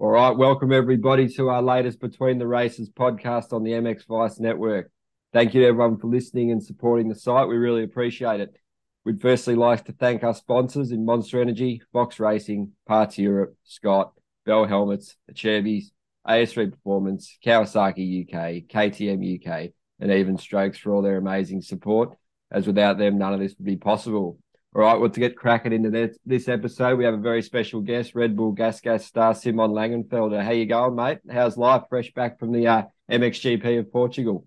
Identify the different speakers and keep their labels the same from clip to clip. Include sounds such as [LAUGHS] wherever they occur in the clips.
Speaker 1: All right, welcome everybody to our latest Between the Races podcast on the MX Vice Network. Thank you to everyone for listening and supporting the site. We really appreciate it. We'd firstly like to thank our sponsors in Monster Energy, Fox Racing, Parts Europe, Scott, Bell Helmets, the Acerbis, AS3 Performance, Kawasaki UK, KTM UK, and even Strokes for all their amazing support. As without them, none of this would be possible. All right, well, to get cracking into this, this episode, we have a very special guest, Red Bull Gas Gas star Simon Langenfelder. How you going, mate? How's life? Fresh back from the uh, MXGP of Portugal.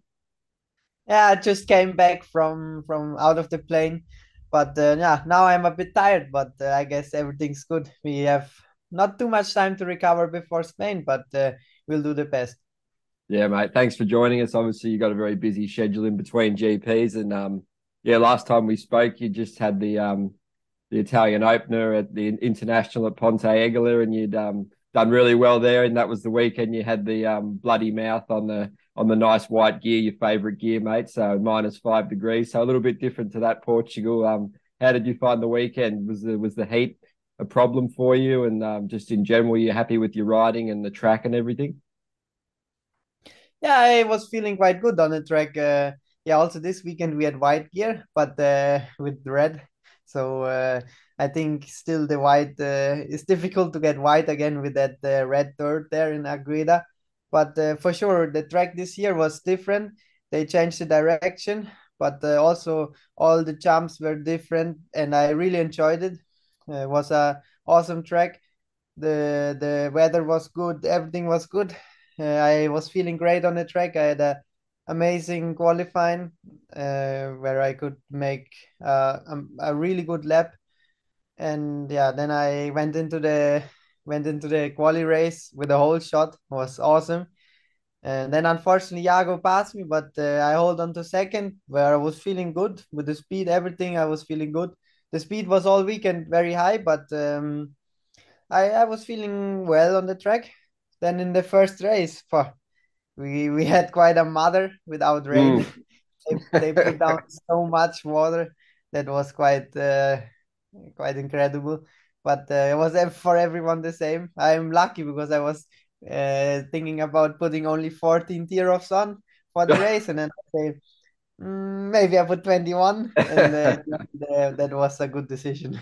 Speaker 2: Yeah, I just came back from from out of the plane, but uh, yeah, now I'm a bit tired, but uh, I guess everything's good. We have not too much time to recover before Spain, but uh, we'll do the best.
Speaker 1: Yeah, mate. Thanks for joining us. Obviously, you got a very busy schedule in between GPs, and um, yeah, last time we spoke, you just had the um the Italian opener at the international at Ponte Egola, and you'd um done really well there. And that was the weekend you had the um bloody mouth on the on the nice white gear, your favourite gear, mate. So minus five degrees, so a little bit different to that Portugal. Um, how did you find the weekend? Was the was the heat a problem for you? And um, just in general, you happy with your riding and the track and everything?
Speaker 2: Yeah, I was feeling quite good on the track. Uh yeah, also this weekend we had white gear, but uh, with red. So uh, I think still the white uh, is difficult to get white again with that uh, red dirt there in Agueda. But uh, for sure, the track this year was different. They changed the direction, but uh, also all the jumps were different, and I really enjoyed it. it was a awesome track. the The weather was good. Everything was good. I was feeling great on the track. I had a amazing qualifying uh, where I could make uh, a, a, really good lap. And yeah, then I went into the went into the quali race with a whole shot. It was awesome. And then unfortunately Jago passed me, but uh, I hold on to second where I was feeling good with the speed, everything. I was feeling good. The speed was all weekend very high, but um, I I was feeling well on the track. Then in the first race, for we we had quite a mother without rain. Mm. [LAUGHS] they, they put down [LAUGHS] so much water that was quite uh, quite incredible. But uh, it was for everyone the same. I'm lucky because I was uh, thinking about putting only 14 tier of sun for the [LAUGHS] race, and then I say mm, maybe I put 21, and that was a good decision.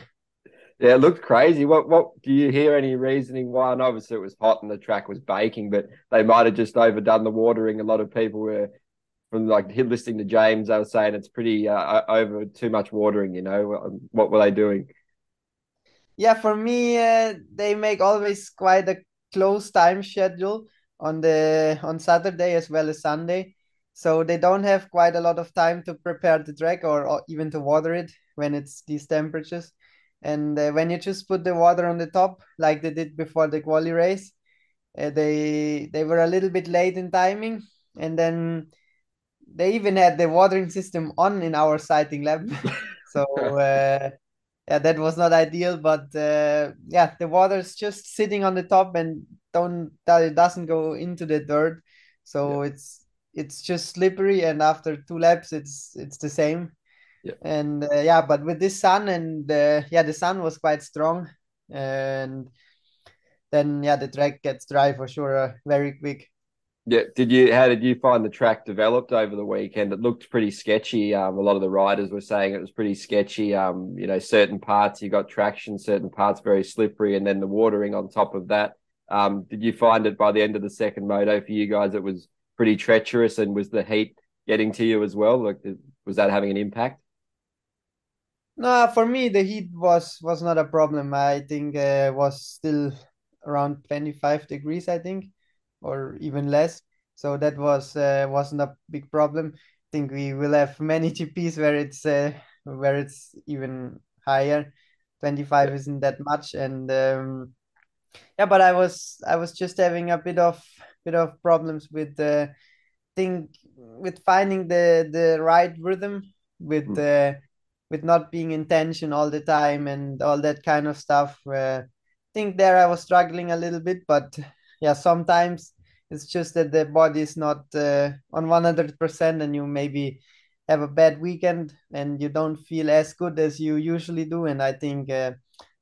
Speaker 1: Yeah, it looked crazy. What what do you hear any reasoning why? And obviously it was hot and the track was baking, but they might have just overdone the watering. A lot of people were from like listening to James, they were saying it's pretty uh, over too much watering. You know, what were they doing?
Speaker 2: Yeah, for me, uh, they make always quite a close time schedule on the on Saturday as well as Sunday, so they don't have quite a lot of time to prepare the track or, or even to water it when it's these temperatures and uh, when you just put the water on the top like they did before the quali race uh, they they were a little bit late in timing. And then they even had the watering system on in our sighting lab. [LAUGHS] So uh, yeah that was not ideal but uh, yeah the water's just sitting on the top and don't that it doesn't go into the dirt. So yeah. it's it's just slippery and after two laps it's it's the same
Speaker 1: yeah.
Speaker 2: And uh, yeah, but with this sun and uh, yeah, the sun was quite strong, and then yeah, the track gets dry for sure, uh, very quick.
Speaker 1: Yeah. Did you? How did you find the track developed over the weekend? It looked pretty sketchy. Um, a lot of the riders were saying it was pretty sketchy. Um, you know, certain parts you got traction, certain parts very slippery, and then the watering on top of that. Um, did you find it by the end of the second moto for you guys? It was pretty treacherous, and was the heat getting to you as well? Like, was that having an impact?
Speaker 2: No, for me the heat was was not a problem. I think uh, was still around 25 degrees, I think, or even less. So that was uh, wasn't a big problem. I think we will have many [LAUGHS] GPs where it's uh, where it's even higher. 25 isn't that much, and um, yeah, but I was I was just having a bit of bit of problems with the uh, thing with finding the the right rhythm with the. Mm. Uh, with not being in tension all the time and all that kind of stuff. I think there I was struggling a little bit, but yeah, sometimes it's just that the body is not uh, on 100% and you maybe have a bad weekend and you don't feel as good as you usually do. And I think uh,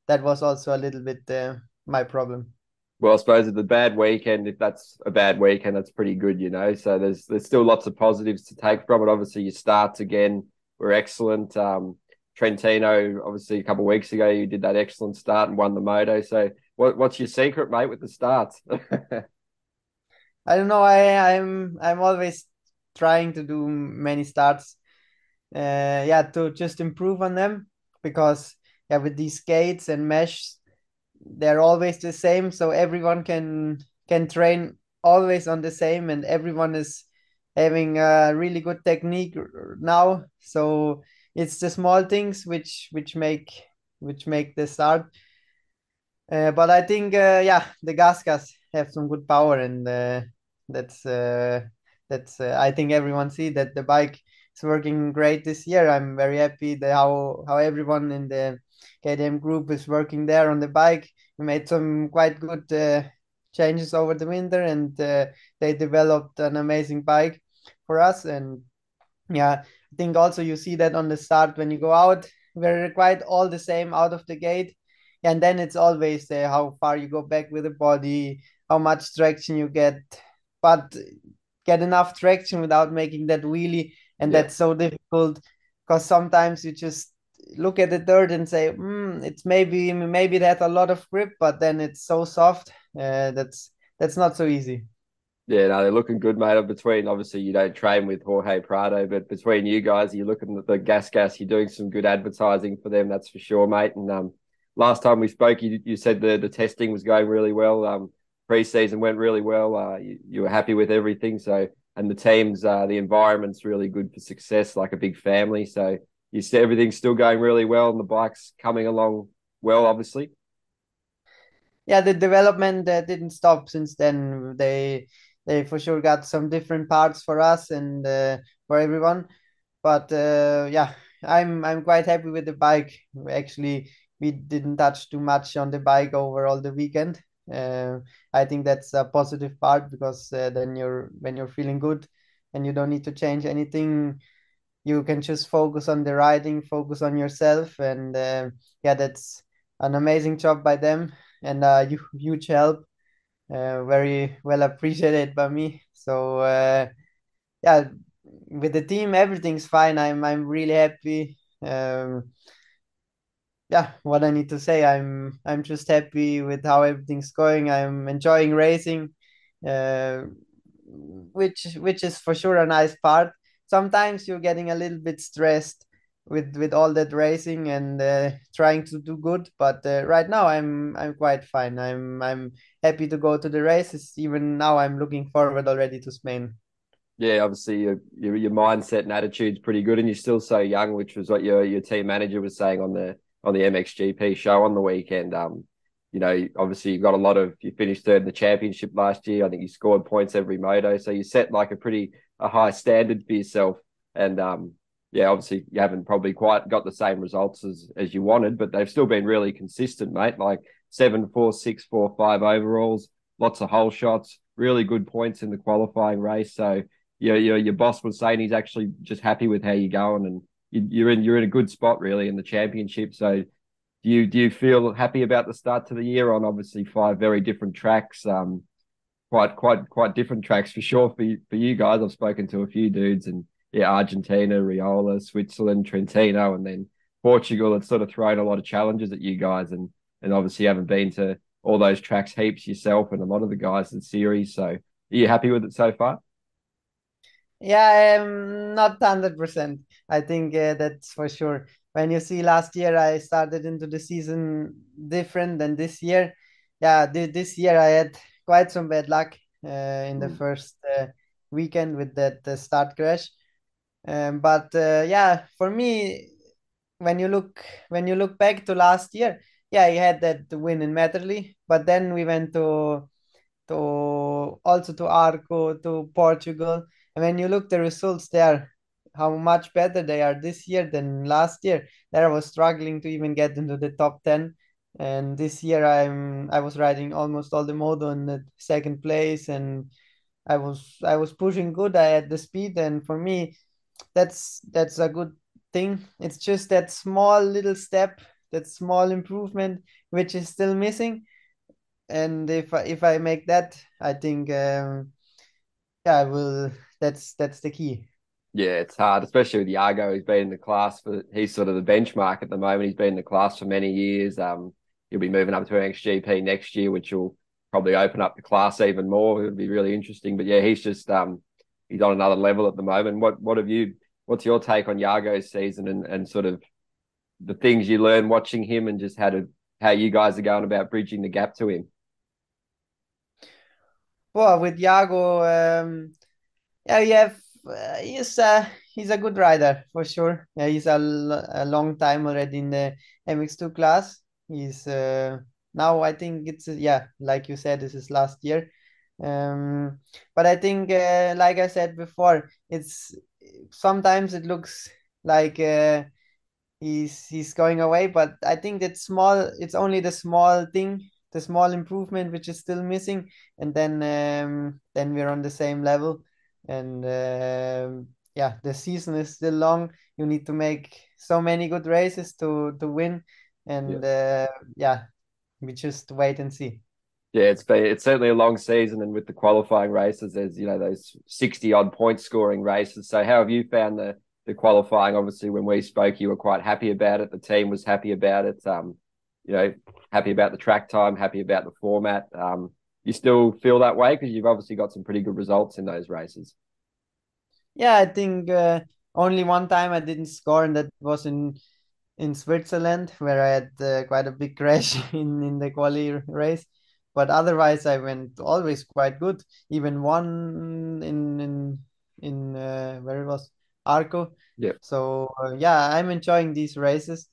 Speaker 2: that was also a little bit uh, my problem.
Speaker 1: well, I suppose it's a bad weekend. If that's a bad weekend, that's pretty good, you know. So there's there's still lots of positives to take from it. Obviously, you starts again were excellent. Um, Trentino, obviously, a couple of weeks ago, you did that excellent start and won the moto. So, what, what's your secret, mate, with the starts? [LAUGHS]
Speaker 2: I don't know. I I'm I'm always trying to do many starts. Uh, yeah, to just improve on them because yeah, with these gates and mesh, they're always the same, so everyone can can train always on the same, and everyone is having a really good technique now. So it's the small things which which make which make the start. Uh, but I think uh, yeah, the Gasgas have some good power, and uh, that's uh, that's uh, I think everyone see that the bike is working great this year. I'm very happy that how how everyone in the KTM group is working there on the bike. We made some quite good uh, changes over the winter, and they developed an amazing bike for us. And yeah, I think also you see that on the start when you go out, we're quite all the same out of the gate. And then it's always uh, how far you go back with the body, how much traction you get, but get enough traction without making that wheelie. And yeah. that's so difficult because sometimes you just look at the dirt and say, mm, it's maybe maybe it has a lot of grip, but then it's so soft. Uh, that's that's not so easy.
Speaker 1: Yeah, no, they're looking good, mate. Between obviously you don't train with Jorge Prado, but between you guys, you're looking at the gas gas. You're doing some good advertising for them, that's for sure, mate. And um, last time we spoke, you you said the the testing was going really well. Um, preseason went really well. Uh, you, you were happy with everything, so and the teams, uh, the environment's really good for success, like a big family. So you see everything's still going really well, and the bike's coming along well, obviously.
Speaker 2: Yeah, the development uh, didn't stop since then. They they for sure got some different parts for us and uh, for everyone. But uh, yeah, I'm I'm quite happy with the bike. Actually, we didn't touch too much on the bike over all the weekend. Uh, I think that's a positive part because uh, then you're when you're feeling good and you don't need to change anything. You can just focus on the riding, focus on yourself, and uh, yeah, that's an amazing job by them and a huge help very well appreciated by me. So uh, yeah, with the team, everything's fine. I'm I'm really happy. Um, yeah, what I need to say, I'm I'm just happy with how everything's going. I'm enjoying racing, uh, which which is for sure a nice part. Sometimes you're getting a little bit stressed with with all that racing and uh, trying to do good. But uh, right now, I'm I'm quite fine. I'm I'm happy to go to the races. Even now, I'm looking forward already to Spain.
Speaker 1: Yeah, obviously your, your your mindset and attitude's pretty good, and you're still so young, which was what your your team manager was saying on the on the MXGP show on the weekend. Um, you know, obviously you've got a lot of you finished third in the championship last year. I think you scored points every moto, so you set like a pretty a high standard for yourself. And um, yeah, obviously you haven't probably quite got the same results as as you wanted, but they've still been really consistent, mate. Like seven, four, six, four, five overalls, lots of hole shots, really good points in the qualifying race. So yeah, your your boss was saying he's actually just happy with how you're going, and you, are in you're in a good spot really in the championship. So do you do you feel happy about the start to the year on obviously five very different tracks? Um, quite quite quite different tracks for sure for for you guys. I've spoken to a few dudes and yeah, Argentina, Riola, Switzerland, Trentino, and then Portugal. It's sort of thrown a lot of challenges at you guys, and and obviously you haven't been to all those tracks heaps yourself, and a lot of the guys in the series. So, are you happy with it so far?
Speaker 2: Yeah, I'm not hundred percent. I think uh, that's for sure. When you see last year, I started into the season different than this year. Yeah, this year I had quite some bad luck uh, in mm. the first uh, weekend with that uh, start crash um, but uh, yeah, for me, when you look when you look back to last year, yeah, he had that win in Matterley, but then we went to to also to Arco to Portugal, and when you look the results there, how much better they are this year than last year. There I was struggling to even get into the top ten, and this year I'm I was riding almost all the moto in the second place, and I was I was pushing good. I had the speed, and for me that's that's a good thing. It's just that small little step, that small improvement, which is still missing. and if I, if I make that, I think um, yeah, I will. That's that's the key.
Speaker 1: Yeah, it's hard, especially with Jago. He's been in the class for he's sort of the benchmark at the moment. He's been in the class for many years. Um, he'll be moving up to MXGP next year, which will probably open up the class even more. It'll be really interesting. But yeah, he's just um he's on another level at the moment. What what have you what's your take on Jago's season and, and sort of the things you learn watching him and just how to how you guys are going about bridging the gap to him?
Speaker 2: Well, with Yago, um, yeah, have uh, he's uh, he's a good rider for sure. Yeah, he's a, a long time already in the MX2 class. He's uh, now I think it's yeah, like you said, this is last year. Um, but I think, uh, like I said before, it's sometimes it looks like uh, he's he's going away, but I think that small. It's only the small thing, the small improvement which is still missing, and then um, then we're on the same level and uh, yeah, the season is still long. You need to make so many good races to to win, and yeah, uh, yeah we just wait and see.
Speaker 1: Yeah, it's been it's certainly a long season, and with the qualifying races, there's you know those sixty odd point scoring races. So, how have you found the the qualifying? Obviously, when we spoke, you were quite happy about it. The team was happy about it. Um, you know, happy about the track time, happy about the format. Um, you still feel that way because you've obviously got some pretty good results in those races.
Speaker 2: Yeah, I think uh, only one time I didn't score, and that was in in Switzerland, where I had uh, quite a big crash [LAUGHS] in in the quali race. But otherwise, I went always quite good. Even one in in in uh, where it was Arco.
Speaker 1: Yeah.
Speaker 2: So uh, yeah, I'm enjoying these races.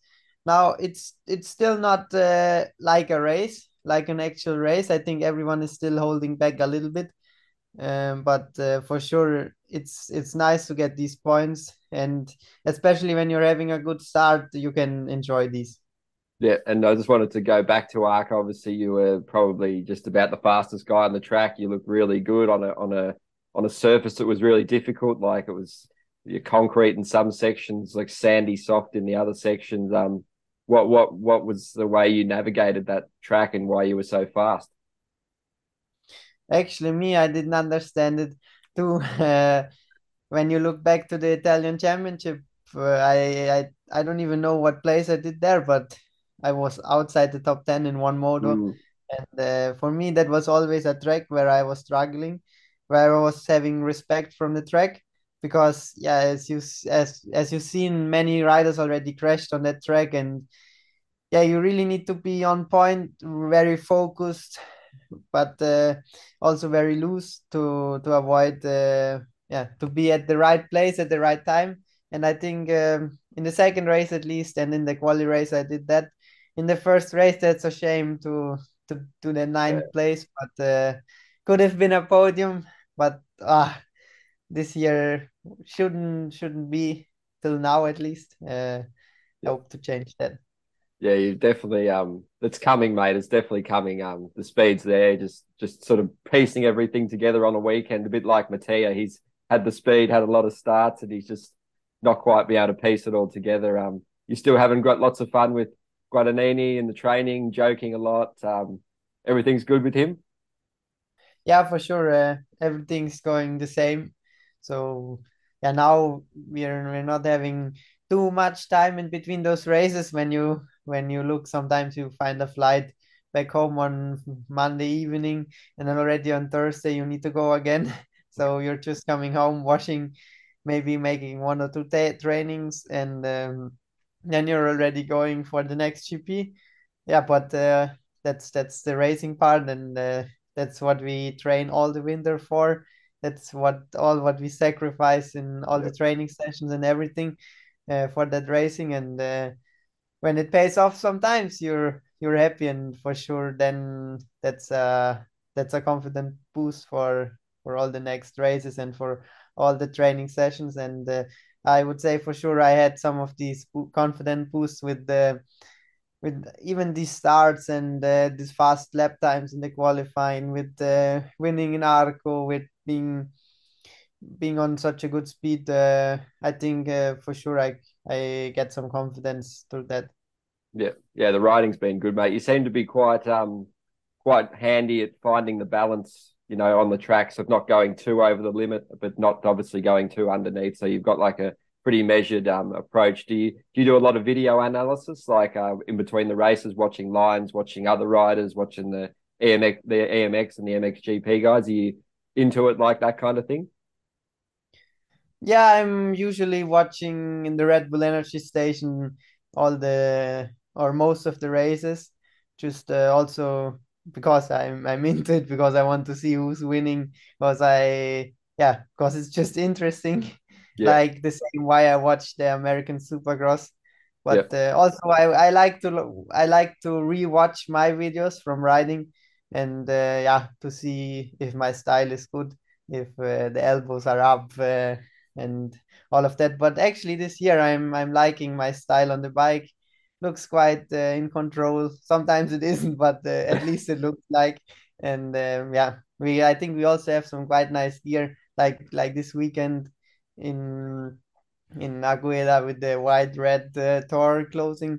Speaker 2: Now it's it's still not uh, like a race like an actual race. I think everyone is still holding back a little bit, um, but uh, for sure it's it's nice to get these points, and especially when you're having a good start, you can enjoy these.
Speaker 1: Yeah, and I just wanted to go back to Arc. Obviously, you were probably just about the fastest guy on the track. You looked really good on a on a on a surface that was really difficult. Like it was concrete in some sections, like sandy soft in the other sections. Um, what what what was the way you navigated that track and why you were so fast?
Speaker 2: Actually, me, I didn't understand it too. [LAUGHS] When you look back to the Italian Championship, uh, I, I I don't even know what place I did there, but I was outside the top ten in one moto, mm. and uh, for me that was always a track where I was struggling, where I was having respect from the track because yeah, as you as as you've seen, many riders already crashed on that track, and yeah, you really need to be on point, very focused, but uh, also very loose to to avoid uh, yeah to be at the right place at the right time. And I think um, in the second race at least, and in the quali race, I did that. In the first race, that's a shame to to to the ninth yeah. place, but uh, could have been a podium. But ah, this year shouldn't shouldn't be till now at least. Uh, yeah. Hope to change that.
Speaker 1: Yeah, you definitely um it's coming, mate. It's definitely coming. Um the speed's there, just just sort of piecing everything together on a weekend, a bit like Mattia. He's had the speed, had a lot of starts, and he's just not quite be able to piece it all together. Um you still haven't got lots of fun with Guadagnini and the training, joking a lot. Um everything's good with him.
Speaker 2: Yeah, for sure. Uh, everything's going the same. So yeah, now we're we're not having too much time in between those races. When you when you look, sometimes you find a flight back home on Monday evening, and then already on Thursday you need to go again. [LAUGHS] so you're just coming home, washing, maybe making one or two trainings, and um, then you're already going for the next GP. Yeah, but uh, that's that's the racing part, and uh, that's what we train all the winter for. That's what all what we sacrifice in all the training sessions and everything uh, for that racing. And uh, when it pays off sometimes you're you're happy. And for sure then that's a that's a confident boost for for all the next races and for all the training sessions. And uh, i would say for sure i had some of these confident boosts with the with even these starts and uh, these fast lap times in the qualifying with uh, winning in arco with being being on such a good speed, uh, I think uh, for sure I I get some confidence through that.
Speaker 1: Yeah, yeah, the riding's been good, mate. You seem to be quite um quite handy at finding the balance, you know, on the tracks of not going too over the limit, but not obviously going too underneath. So you've got like a pretty measured um, approach. Do you do you do a lot of video analysis, like uh, in between the races, watching lines, watching other riders, watching the AMX, the AMX and the MXGP guys? Are you into it like that kind of thing?
Speaker 2: Yeah, I'm usually watching in the Red Bull Energy Station all the or most of the races. Just uh, also because I'm I'm into it because I want to see who's winning because I yeah because it's just interesting. [LAUGHS] Yeah. Like the same way I watch the American Supercross. But yeah. uh, also I, I like to I like to rewatch my videos from riding and uh, yeah to see if my style is good if uh, the elbows are up uh, and all of that. But actually, this year I'm I'm liking my style on the bike. Looks quite uh, in control. Sometimes it isn't, [LAUGHS] but uh, at least it looks like. And um, yeah, we I think we also have some quite nice gear, like like this weekend in in Agueda with the white red uh, Thor clothing.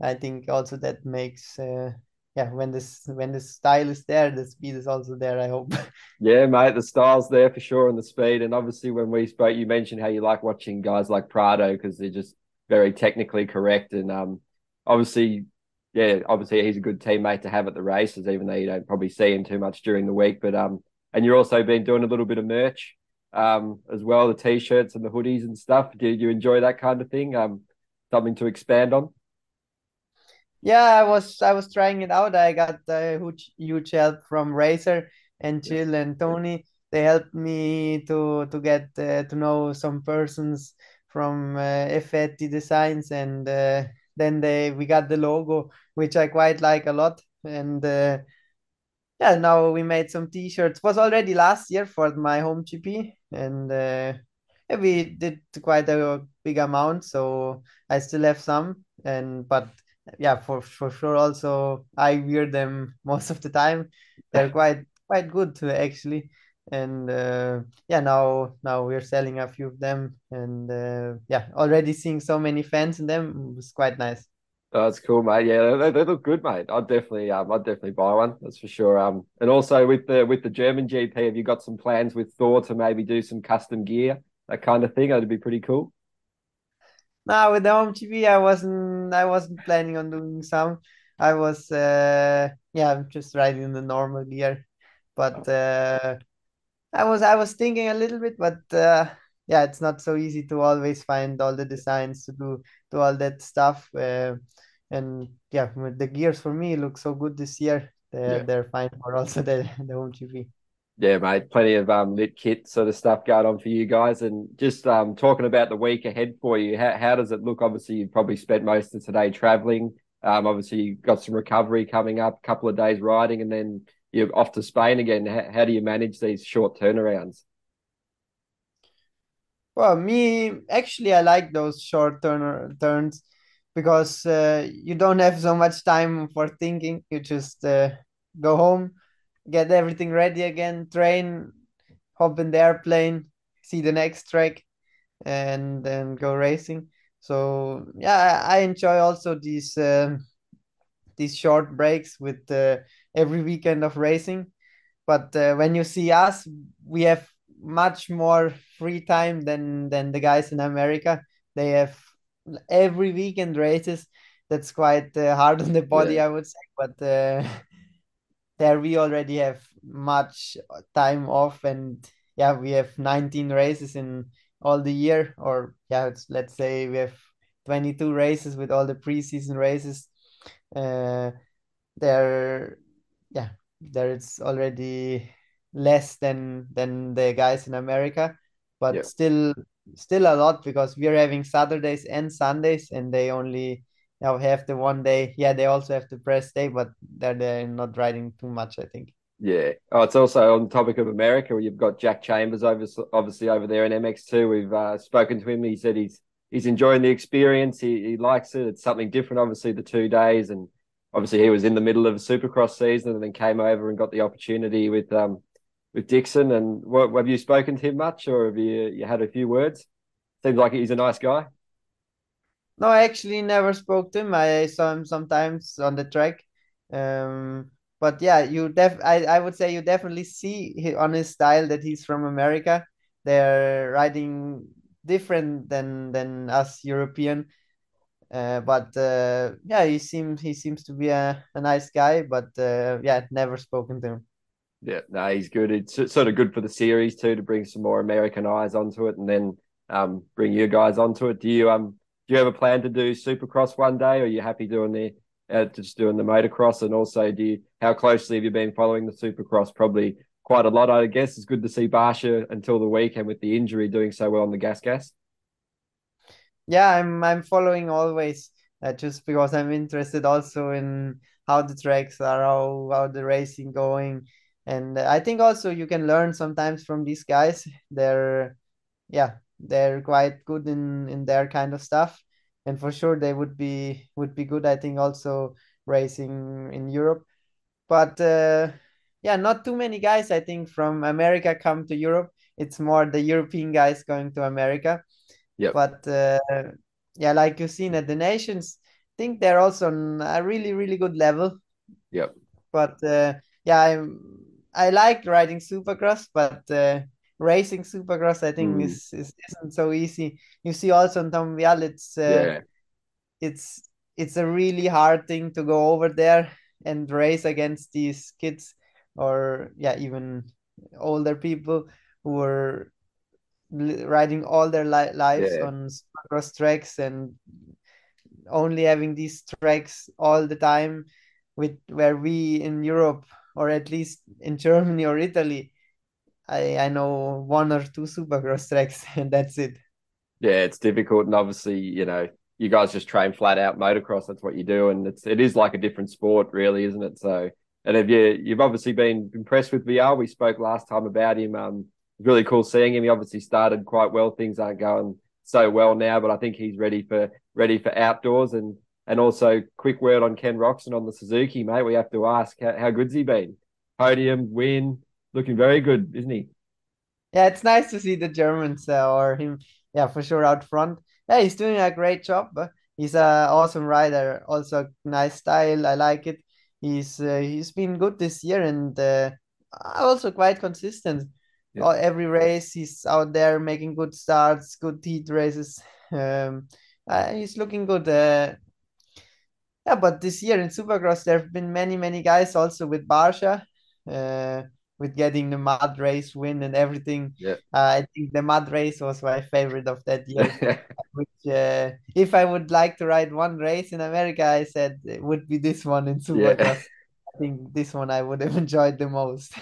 Speaker 2: I think also that makes uh, yeah, when this when the style is there, the speed is also there. I hope. [LAUGHS]
Speaker 1: Yeah, mate, the style's there for sure, and the speed. And obviously, when we spoke, you mentioned how you like watching guys like Prado because they're just very technically correct. And um, obviously, yeah, obviously he's a good teammate to have at the races, even though you don't probably see him too much during the week. But um, and you're also been doing a little bit of merch, um, as well, the t-shirts and the hoodies and stuff. Do you enjoy that kind of thing? Um, something to expand on.
Speaker 2: Yeah, I was I was trying it out. I got a huge huge help from Racer and Jill and Tony. They helped me to to get uh, to know some persons from uh, Effetti Designs, and uh, then they we got the logo, which I quite like a lot. And uh, yeah, now we made some T-shirts. Was already last year for my home GP, and uh, yeah, we did quite a big amount. So I still have some, and but yeah, for for sure. Also, I wear them [LAUGHS] most of the time. They're quite quite good actually. And uh, yeah, now now we're selling a few of them, and uh, yeah, already seeing so many fans in them was quite nice.
Speaker 1: Oh, that's cool, mate. Yeah, they, they look good, mate. I'd definitely, um, I'd definitely buy one. That's for sure. Um, and also with the with the German GP, have you got some plans with Thor to maybe do some custom gear, that kind of thing? That'd be pretty cool.
Speaker 2: Now with the home GP, I wasn't I wasn't planning on doing some. I was uh yeah, just riding the normal gear. But uh I was I was thinking a little bit, but uh yeah, it's not so easy to always find all the designs to do do all that stuff. Uh, and yeah, the gears for me look so good this year. They're yeah. they're fine for also the the home GP.
Speaker 1: Yeah, mate, plenty of um, lit kit sort of stuff going on for you guys. And just um, talking about the week ahead for you, how, how does it look? Obviously, you've probably spent most of today traveling. Um, obviously, you've got some recovery coming up, a couple of days riding, and then you're off to Spain again. How, how do you manage these short turnarounds?
Speaker 2: Well, me, actually, I like those short turn turns because uh, you don't have so much time for thinking. You just uh, go home get everything ready again, train, hop in the airplane, see the next track, and then go racing. So yeah, I enjoy also these uh, these short breaks with uh, every weekend of racing. But uh, when you see us, we have much more free time than than the guys in America. They have every weekend races. That's quite uh, hard on the body, yeah. I would say. But uh, [LAUGHS] there we already have much time off and yeah we have 19 races in all the year or yeah let's say we have 22 races with all the preseason races uh there yeah there it's already less than than the guys in america but yeah. still still a lot because we're having saturdays and sundays and they only now have the one day. Yeah, they also have the press day, but they're, they're not riding too much, I think.
Speaker 1: Yeah. Oh, it's also on the topic of America. Where you've got Jack Chambers over, obviously over there in MX2. We've uh, spoken to him. He said he's he's enjoying the experience. He, he likes it. It's something different, obviously, the two days. And obviously, he was in the middle of a supercross season and then came over and got the opportunity with um with Dixon. And what, have you spoken to him much or have you, you had a few words? Seems like he's a nice guy.
Speaker 2: No, I actually never spoke to him. I saw him sometimes on the track. Um, but yeah, you def I, I would say you definitely see on his style that he's from America. They're riding different than than us European. Uh, but uh, yeah, he seems he seems to be a, a nice guy. But uh, yeah, never spoken to him.
Speaker 1: Yeah, no, he's good. It's sort of good for the series too to bring some more American eyes onto it, and then um, bring you guys onto it. Do you um do you have a plan to do Supercross one day, or are you happy doing the uh, just doing the motocross? And also, do you how closely have you been following the Supercross? Probably quite a lot, I guess. It's good to see Barcia until the weekend with the injury doing so well on the gas gas.
Speaker 2: Yeah, I'm I'm following always uh, just because I'm interested also in how the tracks are, how how the racing going and I think also you can learn sometimes from these guys. They're yeah, they're quite good in in their kind of stuff, and for sure they would be would be good. I think also racing in Europe, but uh, yeah, not too many guys. I think from America come to Europe. It's more the European guys going to America.
Speaker 1: Yeah.
Speaker 2: But uh, yeah, like you've seen at the nations, I think they're also on a really really good level.
Speaker 1: Yeah.
Speaker 2: But uh, yeah, I'm I like riding supercross, but uh, racing supercross I think mm. is, is isn't so easy. You see also in Tom Vialle, it's uh, yeah. it's it's a really hard thing to go over there and race against these kids or yeah even older people who are riding all their li- lives yeah. on cross tracks and only having these tracks all the time with where we in Europe or at least in Germany or Italy, I I know one or two supercross tracks [LAUGHS] and that's it.
Speaker 1: Yeah, it's difficult, and obviously, you know, you guys just train flat out motocross. That's what you do, and it's it is like a different sport, really, isn't it? So, and have you you've obviously been impressed with VR We spoke last time about him. Um, really cool seeing him. He obviously started quite well. Things aren't going so well now, but I think he's ready for ready for outdoors and and also, quick word on Ken Roczen on the Suzuki, mate. We have to ask how, how good's he been? Podium, win, looking very good, isn't he?
Speaker 2: Yeah, it's nice to see the Germans uh, or him, yeah, for sure out front. Yeah, he's doing a great job. He's an awesome rider, also nice style. I like it. He's uh, he's been good this year and uh, also quite consistent. Yeah. Every race he's out there making good starts, good heat races. Um, uh, he's looking good. Uh, yeah, but this year in Supercross, there have been many, many guys also with Barcia. uh, with getting the mud race win and everything.
Speaker 1: Yeah. Uh,
Speaker 2: I think the mud race was my favorite of that year. [LAUGHS] which, uh, if I would like to ride one race in America, I said it would be this one in Supercross. Yeah. I think this one I would have [LAUGHS] enjoyed the most.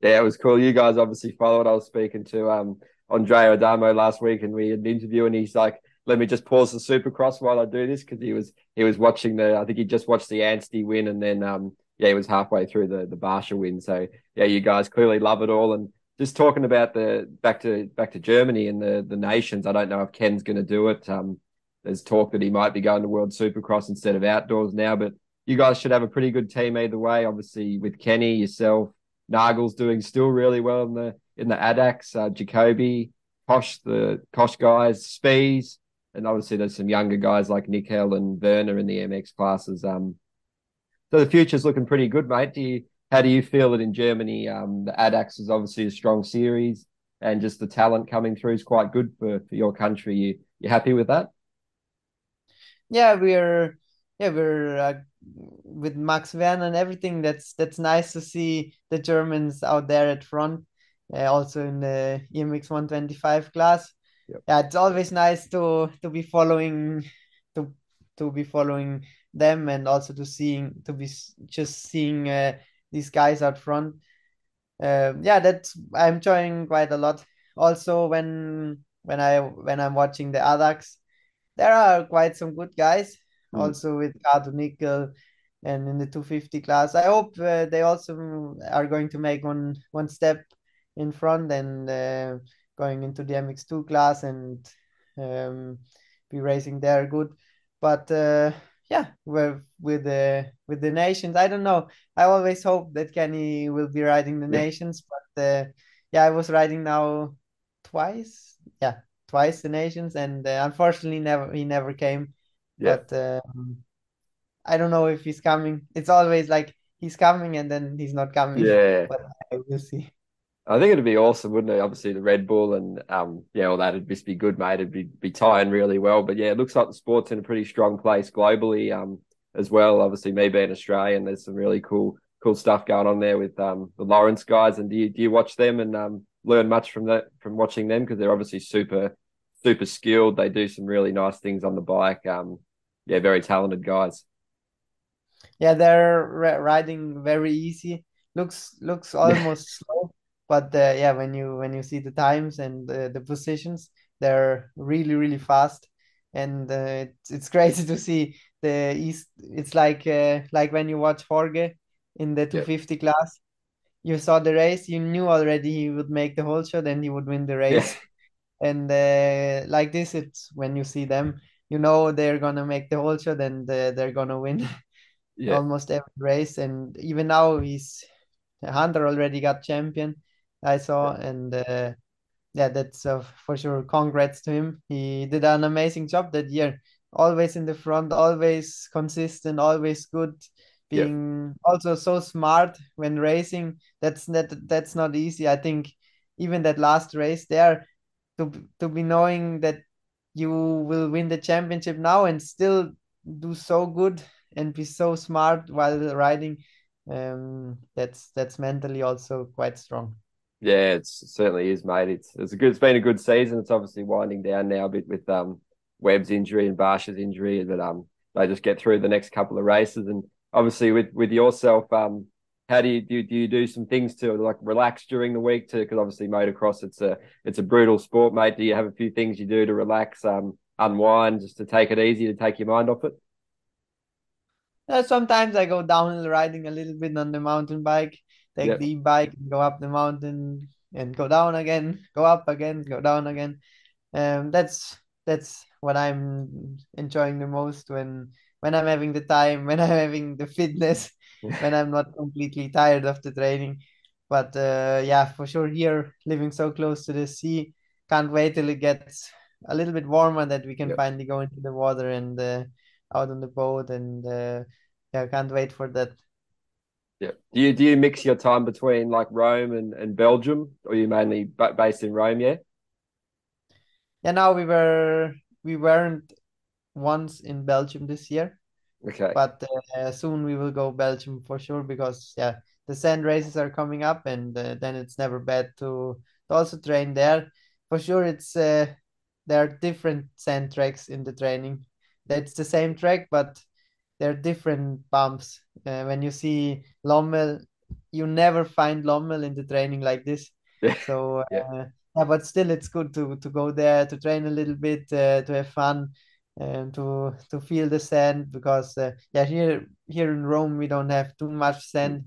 Speaker 1: Yeah, it was cool. You guys obviously followed. I was speaking to um Andrea Adamo last week, and we had an interview, and he's like, let me just pause the supercross while I do this because he was he was watching the I think he just watched the Anstie win and then um yeah he was halfway through the the Barcia win so yeah you guys clearly love it all and just talking about the back to back to Germany and the the nations I don't know if Ken's going to do it um there's talk that he might be going to World Supercross instead of outdoors now but you guys should have a pretty good team either way obviously with Kenny yourself Nagel's doing still really well in the in the ADAC uh, Jacoby Kosh the Kosh guys Spees, and obviously there's some younger guys like Nickel and Werner in the MX classes. Um, so the future's looking pretty good, mate. Do you, how do you feel it in Germany? Um, the ADAC is obviously a strong series, and just the talent coming through is quite good for, for your country. You you happy with that?
Speaker 2: Yeah, we're yeah we're uh, with Max Werner and everything. That's that's nice to see the Germans out there at front. Uh, also in the EMX 125 class
Speaker 1: Yep.
Speaker 2: Yeah, it's always nice to to be following to to be following them and also to seeing to be just seeing uh, these guys out front. Uh, yeah, that's I'm enjoying quite a lot. Also, when when I when I'm watching the ADAC, there are quite some good guys. Mm. Also with Kato Nickel and in the 250 class. I hope uh, they also are going to make one one step in front and uh, going into the MX2 class and um, be racing there good. But uh, yeah, with with the with the nations, I don't know. I always hope that Kenny will be riding the yeah. nations, but uh, yeah, I was riding now twice. Yeah, twice the nations, and uh, unfortunately, never he never came. Yeah. But um, I don't know if he's coming. It's always like he's coming and then he's not coming.
Speaker 1: Yeah.
Speaker 2: But we'll see.
Speaker 1: I think it'd be awesome, wouldn't it? Obviously, the Red Bull and um, yeah, all that'd just be good, mate. It'd be be tying really well. But yeah, it looks like the sport's in a pretty strong place globally, um, as well. Obviously, me being Australian, there's some really cool cool stuff going on there with um the Lawrence guys. And do you do you watch them and um learn much from that from watching them because they're obviously super super skilled. They do some really nice things on the bike. Um, yeah, very talented guys.
Speaker 2: Yeah, they're riding very easy. Looks looks [LAUGHS] almost slow, but uh, yeah, when you when you see the times and uh, the positions, they're really really fast, and uh, it's it's [LAUGHS] crazy to see the east. It's like uh, like when you watch Jorge in the 250 yep. class. You saw the race, you knew already he would make the whole shot and he would win the race. Yeah and uh, like this it's when you see them you know they're gonna make the whole shot and uh, they're gonna win [LAUGHS] yeah. almost every race and even now he's hunter already got champion i saw yeah. and uh, yeah that's uh, for sure congrats to him he did an amazing job that year always in the front always consistent always good being yeah. also so smart when racing that's not that's not easy i think even that last race there to to be knowing that you will win the championship now and still do so good and be so smart while riding. Um that's that's mentally also quite strong.
Speaker 1: Yeah it certainly is mate. It's it's a good it's been a good season. It's obviously winding down now a bit with um webb's injury and Barcia's injury but um they just get through the next couple of races. And obviously with with yourself um how do you do? Do you do some things to like relax during the week? To because obviously motocross, it's a it's a brutal sport, mate. Do you have a few things you do to relax, um, unwind, just to take it easy, to take your mind off it?
Speaker 2: Uh, sometimes I go downhill riding a little bit on the mountain bike, take yep. the bike, go up the mountain, and go down again, go up again, go down again. Um, that's that's what I'm enjoying the most when when I'm having the time, [LAUGHS] when I'm having the fitness when I'm not completely tired of the training. But uh, yeah, for sure, here living so close to the sea, can't wait till it gets a little bit warmer that we can yep. finally go into the water and uh, out on the boat. And uh, yeah, can't wait for that.
Speaker 1: Yeah. Do you do you mix your time between like Rome and, and Belgium, or you mainly based in Rome? Yeah.
Speaker 2: Yeah. Now we were we weren't once in Belgium this year,
Speaker 1: Okay.
Speaker 2: But uh, soon we will go Belgium for sure because yeah, the sand races are coming up, and uh, then it's never bad to, to also train there. For sure, it's uh, there are different sand tracks in the training. That's the same track, but there are different bumps. Uh, when you see Lommel, you never find Lommel in the training like this. [LAUGHS] Yeah. So yeah. Uh, yeah, but still, it's good to to go there to train a little bit, uh, to have fun and to to feel the sand because uh, yeah here here in Rome we don't have too much sand.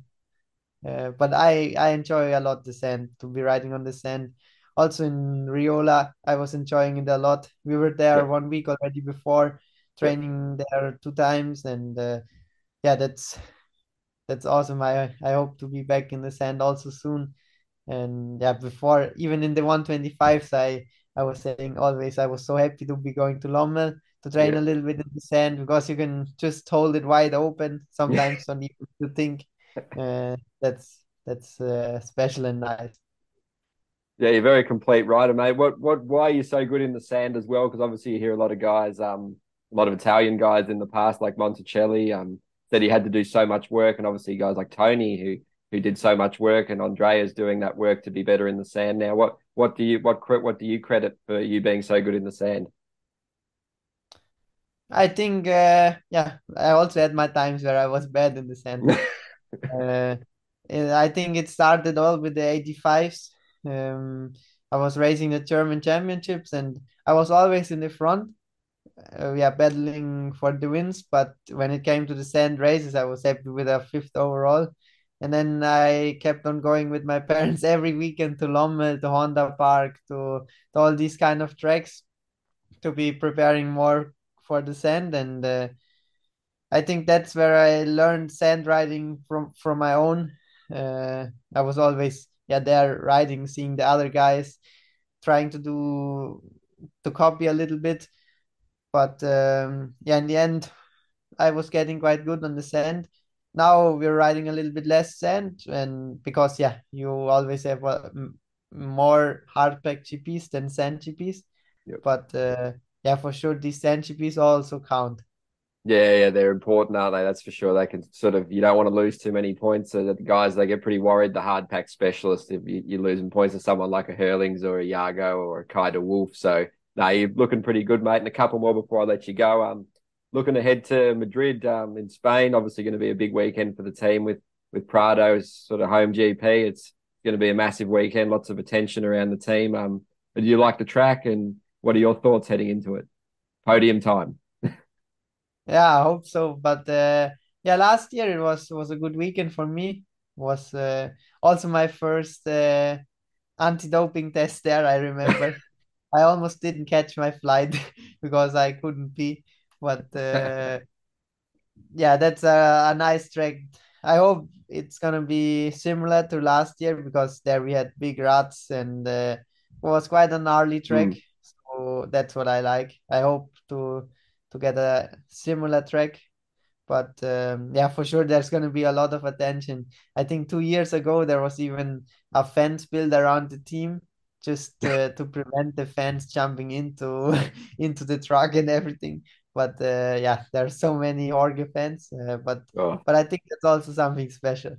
Speaker 2: Uh, but I I enjoy a lot the sand to be riding on the sand. Also in Riola I was enjoying it a lot. We were there yeah. one week already before training there two times and uh, yeah that's that's awesome. I I hope to be back in the sand also soon. And yeah before even in the 125s I I was saying always I was so happy to be going to Lommel to train yeah. a little bit in the sand because you can just hold it wide open. Sometimes don't even to think. [LAUGHS] Uh, that's that's uh, special and nice.
Speaker 1: Yeah, you're very complete rider, mate. What what why are you so good in the sand as well? Because obviously you hear a lot of guys, um, a lot of Italian guys in the past, like Monticelli, um, said he had to do so much work, and obviously guys like Tony who who did so much work, and Andrea's doing that work to be better in the sand now. What what do you what what do you credit for you being so good in the sand?
Speaker 2: I think, uh, yeah, I also had my times where I was bad in the sand. [LAUGHS] uh, I think it started all with the 85s. Um, I was racing the German championships and I was always in the front. Uh, yeah, battling for the wins. But when it came to the sand races, I was happy with a fifth overall. And then I kept on going with my [LAUGHS] parents every weekend to Lommel, to Honda Park, to, to all these kind of tracks to be preparing more for the sand and uh, I think that's where I learned sand riding from from my own. Uh, I was always yeah there riding, seeing the other guys, trying to do to copy a little bit, but um, yeah, in the end, I was getting quite good on the sand. now we're riding a little bit less sand, and because yeah, you always have uh, more hard pack GPs than sand GPs. Yep. But uh, yeah, for sure, these GPs also count.
Speaker 1: Yeah, yeah, they're important, aren't they? That's for sure. They can sort of you don't want to lose too many points. So that the guys they get pretty worried. The hard pack specialist, if you, you're losing points to someone like a Herlings or a Jago or a Kay de Wolf. So no, you're looking pretty good, mate. And a couple more before I let you go. Um, looking ahead to Madrid, um, in Spain. Obviously, going to be a big weekend for the team with with Prado's sort of home GP. It's going to be a massive weekend. Lots of attention around the team. Um, do you like the track? And what are your thoughts heading into it? Podium time. [LAUGHS]
Speaker 2: Yeah, I hope so. But uh, yeah, last year it was was a good weekend for me. Was uh, also my first uh, anti-doping test there. I remember. [LAUGHS] I almost didn't catch my flight [LAUGHS] because I couldn't pee. But uh, yeah, that's a, a nice track. I hope it's gonna be similar to last year because there we had big ruts and uh, it was quite a gnarly track. Mm. So that's what I like. I hope to to get a similar track. But um, yeah, for sure, there's going to be a lot of attention. I think two years ago, there was even a fence built around the team just [LAUGHS] uh, to prevent the fans jumping into [LAUGHS] into the truck and everything. But uh, yeah, there are so many Jorge fans. Uh, but oh. but I think that's also something special.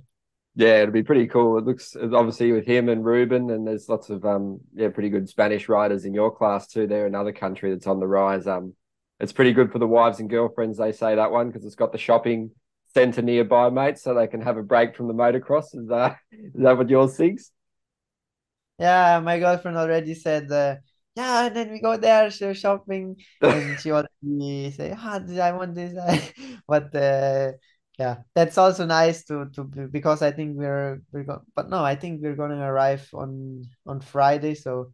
Speaker 1: Yeah, it'll be pretty cool. It looks obviously with him and Ruben, and there's lots of um yeah pretty good Spanish riders in your class too. They're another country that's on the rise. Um, it's pretty good for the wives and girlfriends. They say that one because it's got the shopping centre nearby, mate, so they can have a break from the motocross. Is that is that what yours thinks?
Speaker 2: Yeah, my girlfriend already said. Uh, yeah, and then we go there, so shopping, and she [LAUGHS] already say, ah, I want this, [LAUGHS] but uh, yeah, that's also nice to to because I think we're we're going, but no, I think we're gonna arrive on on Friday, so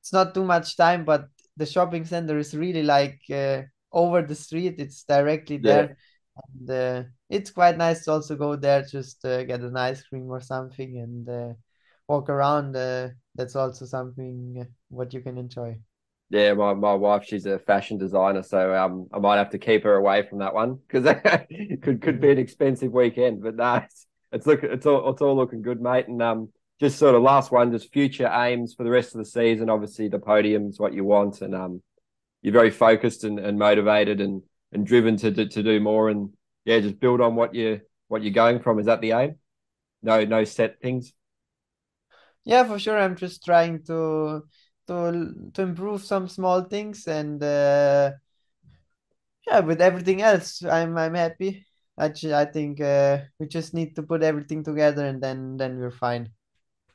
Speaker 2: it's not too much time, but the shopping center is really like uh, over the street. It's directly there. And uh, it's quite nice to also go there, just uh, get an ice cream or something and uh, walk around. Uh, that's also something what you can enjoy.
Speaker 1: Yeah, my, my wife, she's a fashion designer, so um, I might have to keep her away from that one because it [LAUGHS] could could be an expensive weekend. But no, it's, it's look it's all it's all looking good, mate. And um, just sort of last one, just future aims for the rest of the season. Obviously, the podium is what you want, and um, you're very focused and, and motivated and and driven to, to to do more. And yeah, just build on what you what you're going from. Is that the aim? No, no set things.
Speaker 2: Yeah, for sure. I'm just trying to to to improve some small things, and uh, yeah, with everything else, I'm I'm happy. Actually, I think uh, we just need to put everything together, and then then we're fine.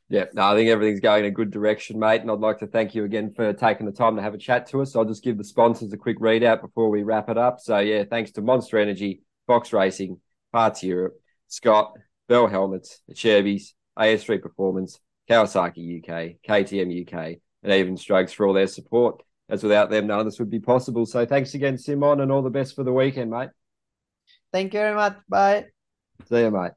Speaker 1: Yeah, no, I think everything's going in a good direction, mate. And I'd like to thank you again for taking the time to have a chat to us. I'll just give the sponsors a quick readout before we wrap it up. So, yeah, thanks to Monster Energy, Fox Racing, Parts Europe, Scott, Bell Helmets, the Chevys, as3 Performance, Kawasaki UK, KTM UK, and even Strokes for all their support. As without them, none of this would be possible. So, thanks again, Simon, and all the best for the weekend, mate.
Speaker 2: Thank you very much. Bye.
Speaker 1: See you, mate.